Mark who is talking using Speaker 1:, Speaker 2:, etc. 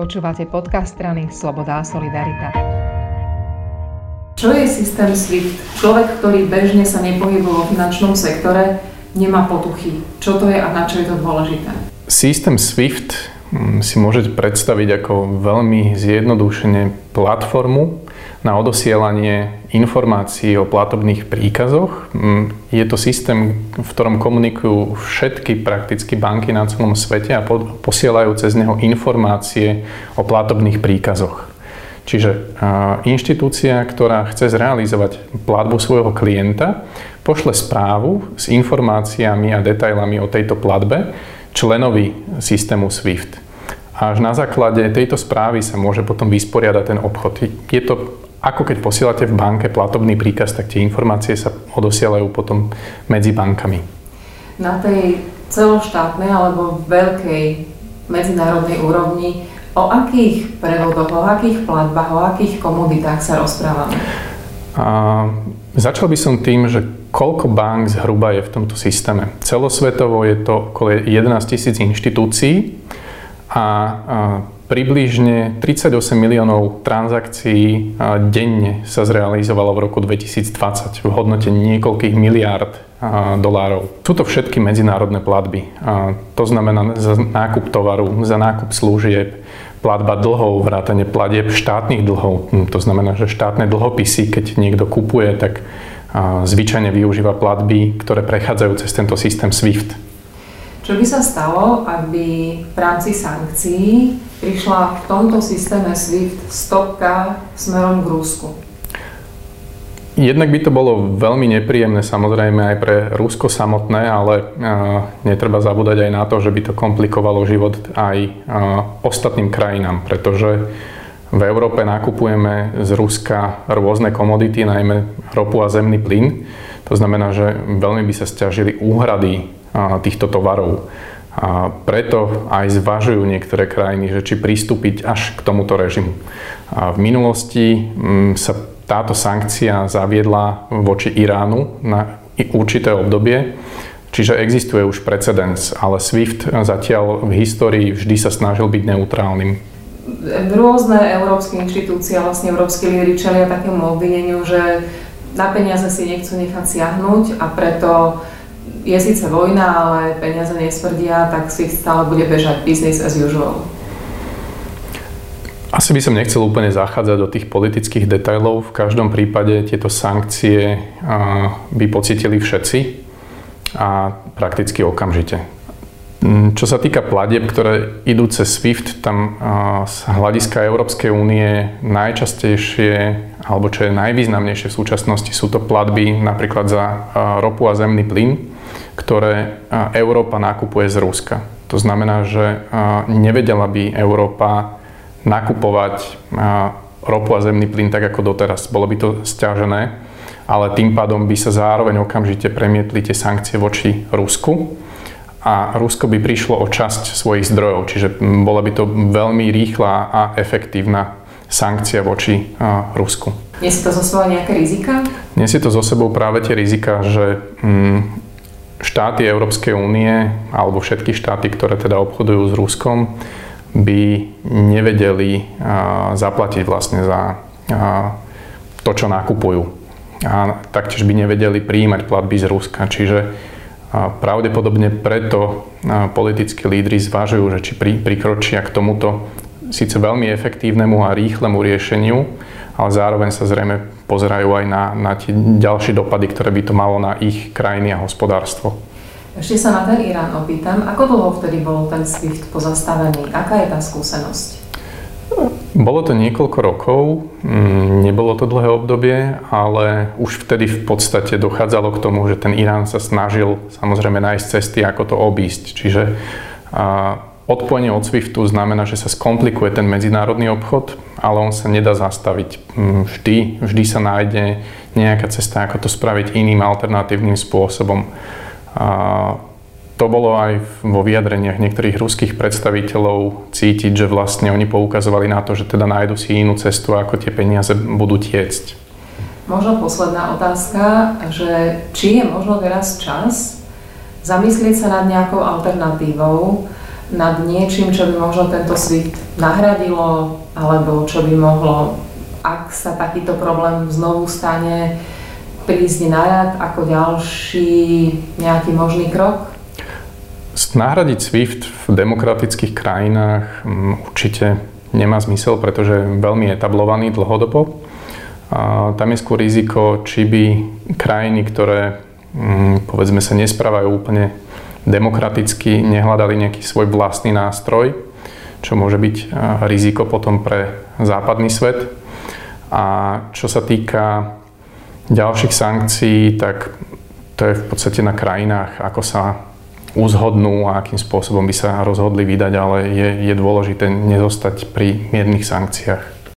Speaker 1: Počúvate podcast strany Sloboda a Solidarita.
Speaker 2: Čo je systém SWIFT? Človek, ktorý bežne sa nepohybuje vo finančnom sektore, nemá potuchy. Čo to je a na čo je to dôležité?
Speaker 3: Systém SWIFT mm, si môžete predstaviť ako veľmi zjednodušene platformu, na odosielanie informácií o platobných príkazoch. Mm, je to systém, v ktorom komunikujú všetky prakticky banky na celom svete a posielajú cez neho informácie o platobných príkazoch. Čiže inštitúcia, ktorá chce zrealizovať platbu svojho klienta, pošle správu s informáciami a detailami o tejto platbe členovi systému SWIFT. A až na základe tejto správy sa môže potom vysporiadať ten obchod. Je to ako keď posielate v banke platobný príkaz, tak tie informácie sa odosielajú potom medzi bankami.
Speaker 2: Na tej celoštátnej alebo veľkej medzinárodnej úrovni o akých prevodoch, o akých platbách, o akých komoditách sa rozprávame?
Speaker 3: A, začal by som tým, že koľko bank zhruba je v tomto systéme. Celosvetovo je to okolo 11 tisíc inštitúcií a, Približne 38 miliónov transakcií denne sa zrealizovalo v roku 2020 v hodnote niekoľkých miliárd dolárov. Sú to všetky medzinárodné platby. To znamená za nákup tovaru, za nákup služieb, platba dlhov, vrátane platieb štátnych dlhov. Hm, to znamená, že štátne dlhopisy, keď niekto kupuje, tak zvyčajne využíva platby, ktoré prechádzajú cez tento systém SWIFT.
Speaker 2: Čo by sa stalo, ak by v rámci sankcií prišla v tomto systéme SWIFT stopka smerom k Rusku?
Speaker 3: Jednak by to bolo veľmi nepríjemné samozrejme aj pre Rusko samotné, ale uh, netreba zabúdať aj na to, že by to komplikovalo život aj uh, ostatným krajinám, pretože v Európe nakupujeme z Ruska rôzne komodity, najmä ropu a zemný plyn. To znamená, že veľmi by sa stiažili úhrady týchto tovarov. A preto aj zvažujú niektoré krajiny, že či pristúpiť až k tomuto režimu. A v minulosti mm, sa táto sankcia zaviedla voči Iránu na určité obdobie, čiže existuje už precedens, ale SWIFT zatiaľ v histórii vždy sa snažil byť neutrálnym.
Speaker 2: Rôzne európske inštitúcie a vlastne európske lídry čelia takému obvineniu, že na peniaze si nechcú nechať siahnuť a preto je síce vojna, ale peniaze nesmrdia, tak si stále bude bežať business as usual.
Speaker 3: Asi by som nechcel úplne zachádzať do tých politických detailov. V každom prípade tieto sankcie by pocitili všetci a prakticky okamžite. Mm, čo sa týka platieb, ktoré idú cez SWIFT, tam z hľadiska Európskej únie najčastejšie, alebo čo je najvýznamnejšie v súčasnosti, sú to platby napríklad za ropu a zemný plyn ktoré Európa nakupuje z Ruska. To znamená, že nevedela by Európa nakupovať ropu a zemný plyn tak ako doteraz. Bolo by to stiažené, ale tým pádom by sa zároveň okamžite premietli tie sankcie voči Rusku a Rusko by prišlo o časť svojich zdrojov, čiže bola by to veľmi rýchla a efektívna sankcia voči Rusku.
Speaker 2: Nesie to zo sebou nejaké rizika?
Speaker 3: Nesie to zo sebou práve tie rizika, že mm, štáty Európskej únie alebo všetky štáty, ktoré teda obchodujú s Ruskom, by nevedeli zaplatiť vlastne za to, čo nakupujú. A taktiež by nevedeli príjmať platby z Ruska. Čiže pravdepodobne preto politickí lídry zvažujú, že či prikročia k tomuto síce veľmi efektívnemu a rýchlemu riešeniu, ale zároveň sa zrejme pozerajú aj na, na tie ďalšie dopady, ktoré by to malo na ich krajiny a hospodárstvo.
Speaker 2: Ešte sa na ten Irán opýtam, ako dlho vtedy bol ten SWIFT pozastavený? Aká je tá skúsenosť?
Speaker 3: Bolo to niekoľko rokov, mm, nebolo to dlhé obdobie, ale už vtedy v podstate dochádzalo k tomu, že ten Irán sa snažil samozrejme nájsť cesty, ako to obísť. Čiže Odpojenie od SWIFTu znamená, že sa skomplikuje ten medzinárodný obchod, ale on sa nedá zastaviť. Mm, vždy, vždy sa nájde nejaká cesta, ako to spraviť iným alternatívnym spôsobom. A to bolo aj vo vyjadreniach niektorých ruských predstaviteľov cítiť, že vlastne oni poukazovali na to, že teda nájdu si inú cestu, ako tie peniaze budú tiecť.
Speaker 2: Možno posledná otázka, že či je možno teraz čas zamyslieť sa nad nejakou alternatívou, nad niečím, čo by možno tento SWIFT nahradilo, alebo čo by mohlo, ak sa takýto problém znovu stane, prísť na rad ako ďalší nejaký možný krok?
Speaker 3: Nahradiť SWIFT v demokratických krajinách mm, určite nemá zmysel, pretože je veľmi etablovaný dlhodobo. A tam je skôr riziko, či by krajiny, ktoré mm, povedzme sa nesprávajú úplne demokraticky nehľadali nejaký svoj vlastný nástroj, čo môže byť riziko potom pre západný svet. A čo sa týka ďalších sankcií, tak to je v podstate na krajinách, ako sa uzhodnú a akým spôsobom by sa rozhodli vydať, ale je, je dôležité nezostať pri miernych sankciách.